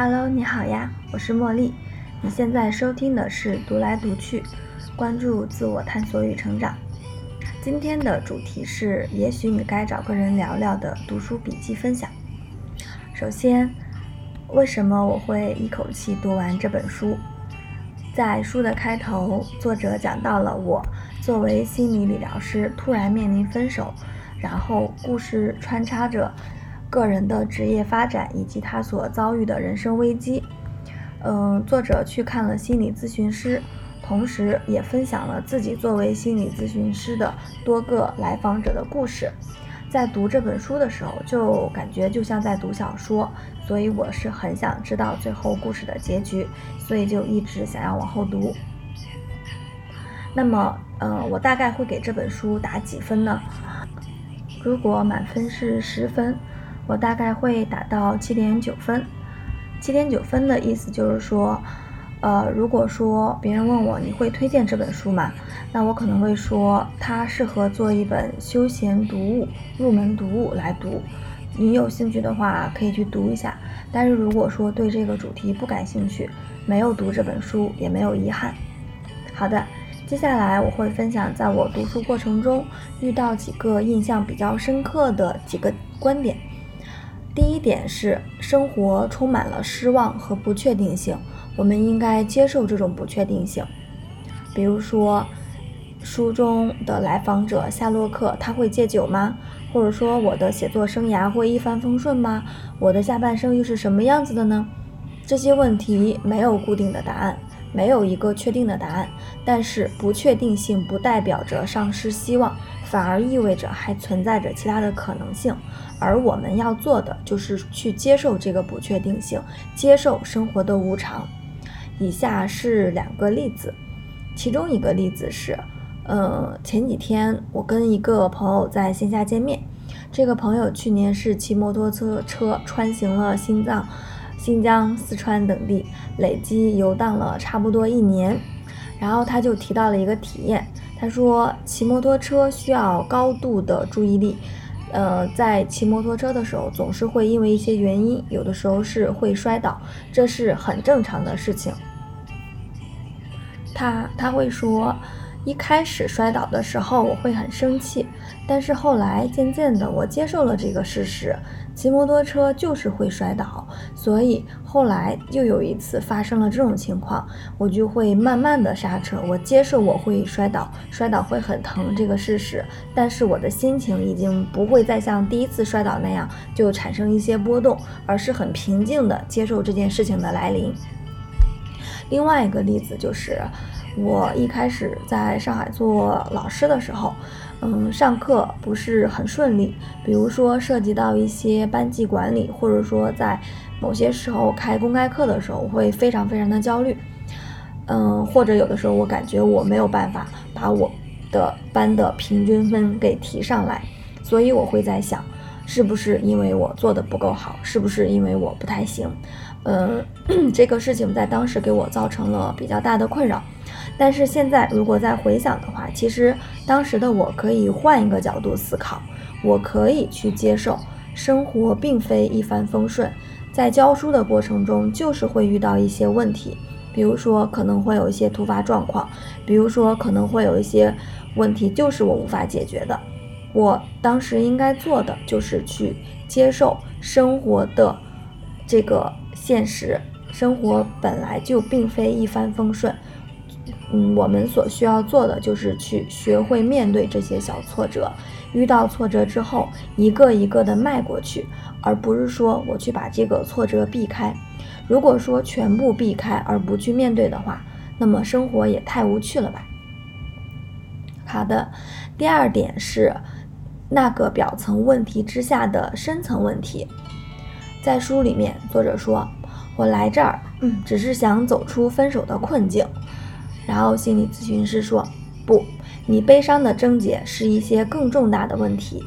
Hello，你好呀，我是茉莉。你现在收听的是《读来读去》，关注自我探索与成长。今天的主题是，也许你该找个人聊聊的读书笔记分享。首先，为什么我会一口气读完这本书？在书的开头，作者讲到了我作为心理理疗师突然面临分手，然后故事穿插着。个人的职业发展以及他所遭遇的人生危机，嗯，作者去看了心理咨询师，同时也分享了自己作为心理咨询师的多个来访者的故事。在读这本书的时候，就感觉就像在读小说，所以我是很想知道最后故事的结局，所以就一直想要往后读。那么，呃，我大概会给这本书打几分呢？如果满分是十分。我大概会打到七点九分，七点九分的意思就是说，呃，如果说别人问我你会推荐这本书吗？那我可能会说它适合做一本休闲读物、入门读物来读。你有兴趣的话可以去读一下。但是如果说对这个主题不感兴趣，没有读这本书也没有遗憾。好的，接下来我会分享在我读书过程中遇到几个印象比较深刻的几个观点。第一点是，生活充满了失望和不确定性，我们应该接受这种不确定性。比如说，书中的来访者夏洛克，他会戒酒吗？或者说，我的写作生涯会一帆风顺吗？我的下半生又是什么样子的呢？这些问题没有固定的答案，没有一个确定的答案。但是，不确定性不代表着丧失希望。反而意味着还存在着其他的可能性，而我们要做的就是去接受这个不确定性，接受生活的无常。以下是两个例子，其中一个例子是，呃，前几天我跟一个朋友在线下见面，这个朋友去年是骑摩托车车穿行了新藏、新疆、四川等地，累计游荡了差不多一年，然后他就提到了一个体验。他说，骑摩托车需要高度的注意力，呃，在骑摩托车的时候，总是会因为一些原因，有的时候是会摔倒，这是很正常的事情。他他会说。一开始摔倒的时候，我会很生气，但是后来渐渐的，我接受了这个事实，骑摩托车就是会摔倒，所以后来又有一次发生了这种情况，我就会慢慢的刹车，我接受我会摔倒，摔倒会很疼这个事实，但是我的心情已经不会再像第一次摔倒那样就产生一些波动，而是很平静的接受这件事情的来临。另外一个例子就是。我一开始在上海做老师的时候，嗯，上课不是很顺利。比如说涉及到一些班级管理，或者说在某些时候开公开课的时候，我会非常非常的焦虑。嗯，或者有的时候我感觉我没有办法把我的班的平均分给提上来，所以我会在想，是不是因为我做的不够好，是不是因为我不太行？嗯，这个事情在当时给我造成了比较大的困扰。但是现在，如果再回想的话，其实当时的我可以换一个角度思考，我可以去接受生活并非一帆风顺，在教书的过程中就是会遇到一些问题，比如说可能会有一些突发状况，比如说可能会有一些问题就是我无法解决的，我当时应该做的就是去接受生活的这个现实，生活本来就并非一帆风顺。嗯，我们所需要做的就是去学会面对这些小挫折，遇到挫折之后，一个一个的迈过去，而不是说我去把这个挫折避开。如果说全部避开而不去面对的话，那么生活也太无趣了吧。好的，第二点是那个表层问题之下的深层问题。在书里面，作者说：“我来这儿，嗯，只是想走出分手的困境。”然后心理咨询师说：“不，你悲伤的症结是一些更重大的问题，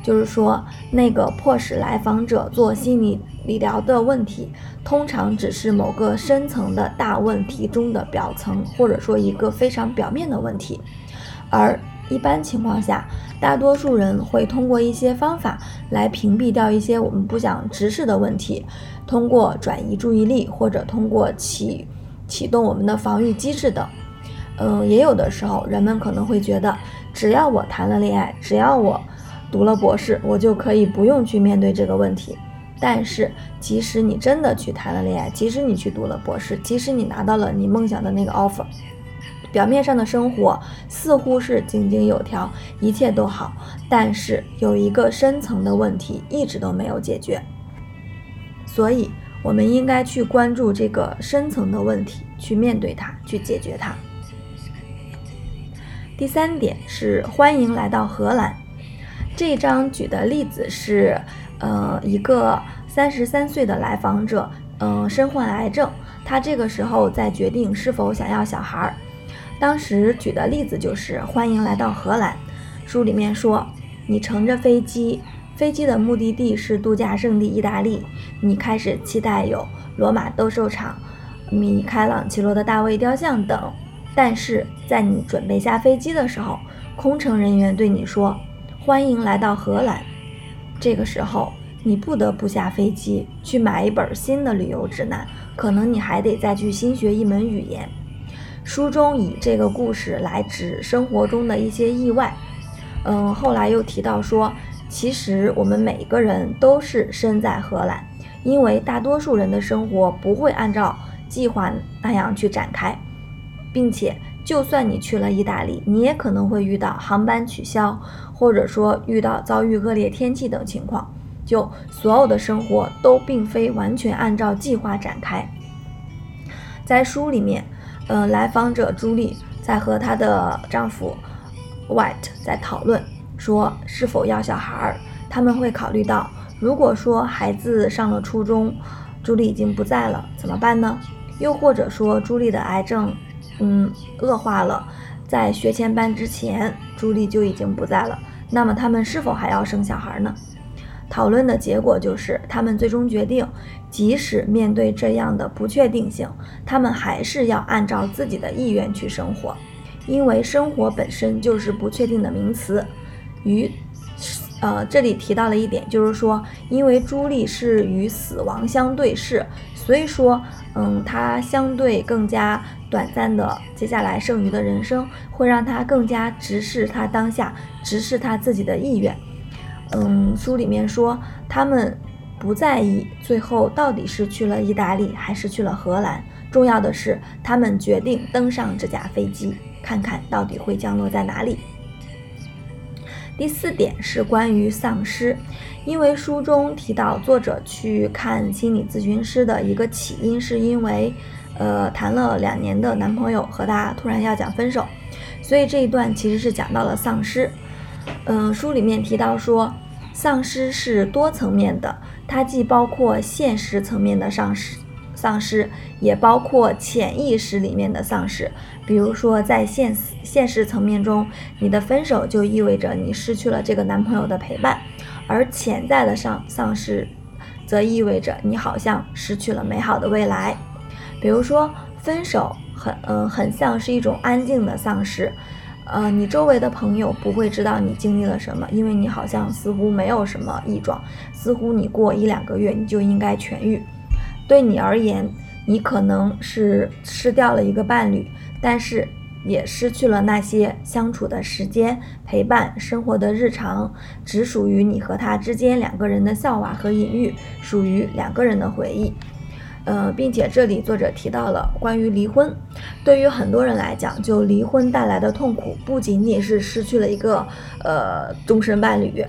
就是说，那个迫使来访者做心理理疗的问题，通常只是某个深层的大问题中的表层，或者说一个非常表面的问题。而一般情况下，大多数人会通过一些方法来屏蔽掉一些我们不想直视的问题，通过转移注意力或者通过启启动我们的防御机制等。嗯，也有的时候人们可能会觉得，只要我谈了恋爱，只要我读了博士，我就可以不用去面对这个问题。但是，即使你真的去谈了恋爱，即使你去读了博士，即使你拿到了你梦想的那个 offer。表面上的生活似乎是井井有条，一切都好，但是有一个深层的问题一直都没有解决，所以我们应该去关注这个深层的问题，去面对它，去解决它。第三点是欢迎来到荷兰。这一章举的例子是，呃，一个三十三岁的来访者，嗯，身患癌症，他这个时候在决定是否想要小孩儿。当时举的例子就是欢迎来到荷兰。书里面说，你乘着飞机，飞机的目的地是度假胜地意大利，你开始期待有罗马斗兽场、米开朗基罗的大卫雕像等。但是在你准备下飞机的时候，空乘人员对你说：“欢迎来到荷兰。”这个时候，你不得不下飞机去买一本新的旅游指南，可能你还得再去新学一门语言。书中以这个故事来指生活中的一些意外，嗯，后来又提到说，其实我们每一个人都是身在荷兰，因为大多数人的生活不会按照计划那样去展开，并且就算你去了意大利，你也可能会遇到航班取消，或者说遇到遭遇恶劣天气等情况，就所有的生活都并非完全按照计划展开，在书里面。嗯，来访者朱莉在和她的丈夫 White 在讨论，说是否要小孩儿。他们会考虑到，如果说孩子上了初中，朱莉已经不在了，怎么办呢？又或者说朱莉的癌症，嗯，恶化了，在学前班之前，朱莉就已经不在了，那么他们是否还要生小孩呢？讨论的结果就是，他们最终决定，即使面对这样的不确定性，他们还是要按照自己的意愿去生活，因为生活本身就是不确定的名词。与，呃，这里提到了一点，就是说，因为朱莉是与死亡相对视，所以说，嗯，她相对更加短暂的接下来剩余的人生，会让她更加直视她当下，直视她自己的意愿。嗯，书里面说他们不在意最后到底是去了意大利还是去了荷兰，重要的是他们决定登上这架飞机，看看到底会降落在哪里。第四点是关于丧尸，因为书中提到作者去看心理咨询师的一个起因，是因为呃谈了两年的男朋友和他突然要讲分手，所以这一段其实是讲到了丧尸。嗯，书里面提到说，丧尸是多层面的，它既包括现实层面的丧尸，丧失也包括潜意识里面的丧失。比如说，在现现实层面中，你的分手就意味着你失去了这个男朋友的陪伴，而潜在的丧丧失，则意味着你好像失去了美好的未来。比如说，分手很嗯很像是一种安静的丧失。呃，你周围的朋友不会知道你经历了什么，因为你好像似乎没有什么异状，似乎你过一两个月你就应该痊愈。对你而言，你可能是失掉了一个伴侣，但是也失去了那些相处的时间、陪伴、生活的日常，只属于你和他之间两个人的笑话和隐喻，属于两个人的回忆。呃，并且这里作者提到了关于离婚，对于很多人来讲，就离婚带来的痛苦不仅仅是失去了一个呃终身伴侣，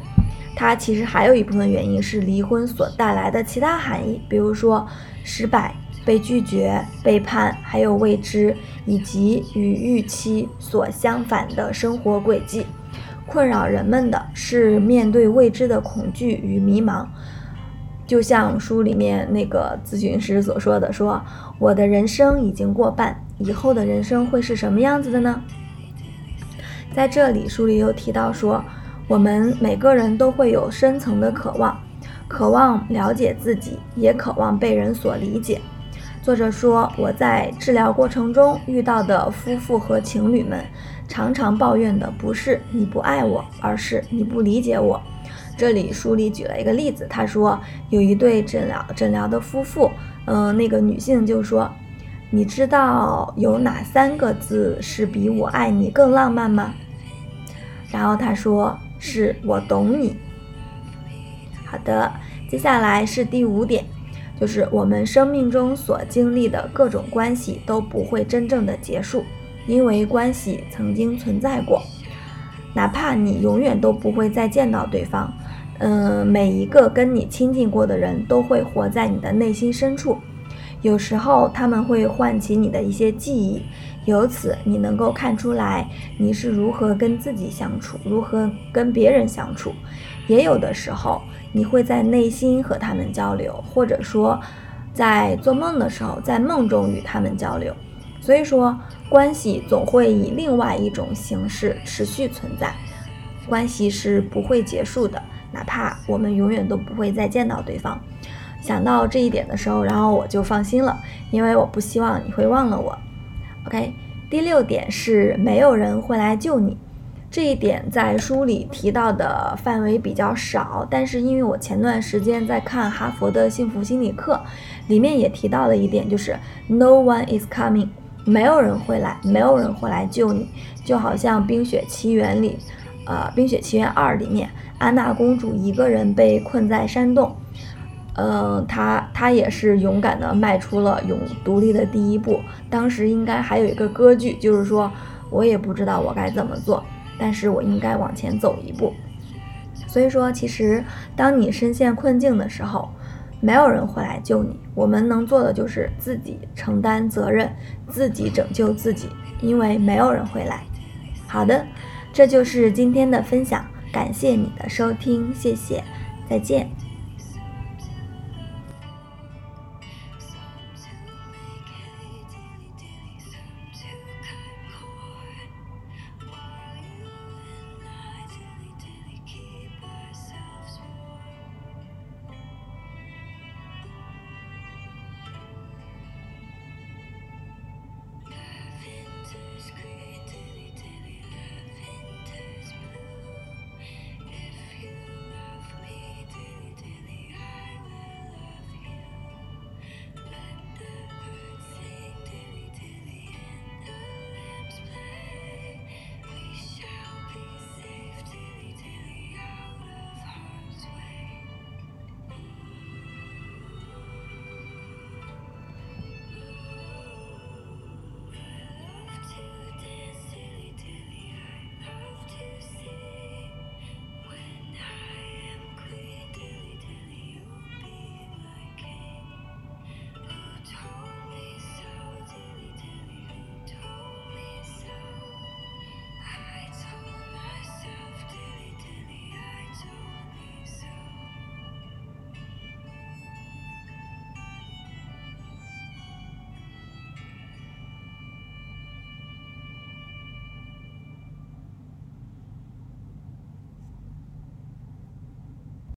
它其实还有一部分原因是离婚所带来的其他含义，比如说失败、被拒绝、背叛，还有未知，以及与预期所相反的生活轨迹。困扰人们的是面对未知的恐惧与迷茫。就像书里面那个咨询师所说的：“说我的人生已经过半，以后的人生会是什么样子的呢？”在这里，书里又提到说，我们每个人都会有深层的渴望，渴望了解自己，也渴望被人所理解。作者说，我在治疗过程中遇到的夫妇和情侣们，常常抱怨的不是你不爱我，而是你不理解我。这里书里举了一个例子，他说有一对诊疗诊疗的夫妇，嗯，那个女性就说：“你知道有哪三个字是比我爱你更浪漫吗？”然后他说：“是我懂你。”好的，接下来是第五点，就是我们生命中所经历的各种关系都不会真正的结束，因为关系曾经存在过，哪怕你永远都不会再见到对方。嗯，每一个跟你亲近过的人都会活在你的内心深处，有时候他们会唤起你的一些记忆，由此你能够看出来你是如何跟自己相处，如何跟别人相处。也有的时候你会在内心和他们交流，或者说在做梦的时候，在梦中与他们交流。所以说，关系总会以另外一种形式持续存在，关系是不会结束的。哪怕我们永远都不会再见到对方，想到这一点的时候，然后我就放心了，因为我不希望你会忘了我。OK，第六点是没有人会来救你，这一点在书里提到的范围比较少，但是因为我前段时间在看哈佛的幸福心理课，里面也提到了一点，就是 No one is coming，没有人会来，没有人会来救你，就好像《冰雪奇缘》里。呃，《冰雪奇缘二》里面，安娜公主一个人被困在山洞，嗯，他他也是勇敢的迈出了勇独立的第一步。当时应该还有一个歌剧，就是说我也不知道我该怎么做，但是我应该往前走一步。所以说，其实当你深陷困境的时候，没有人会来救你，我们能做的就是自己承担责任，自己拯救自己，因为没有人会来。好的。这就是今天的分享，感谢你的收听，谢谢，再见。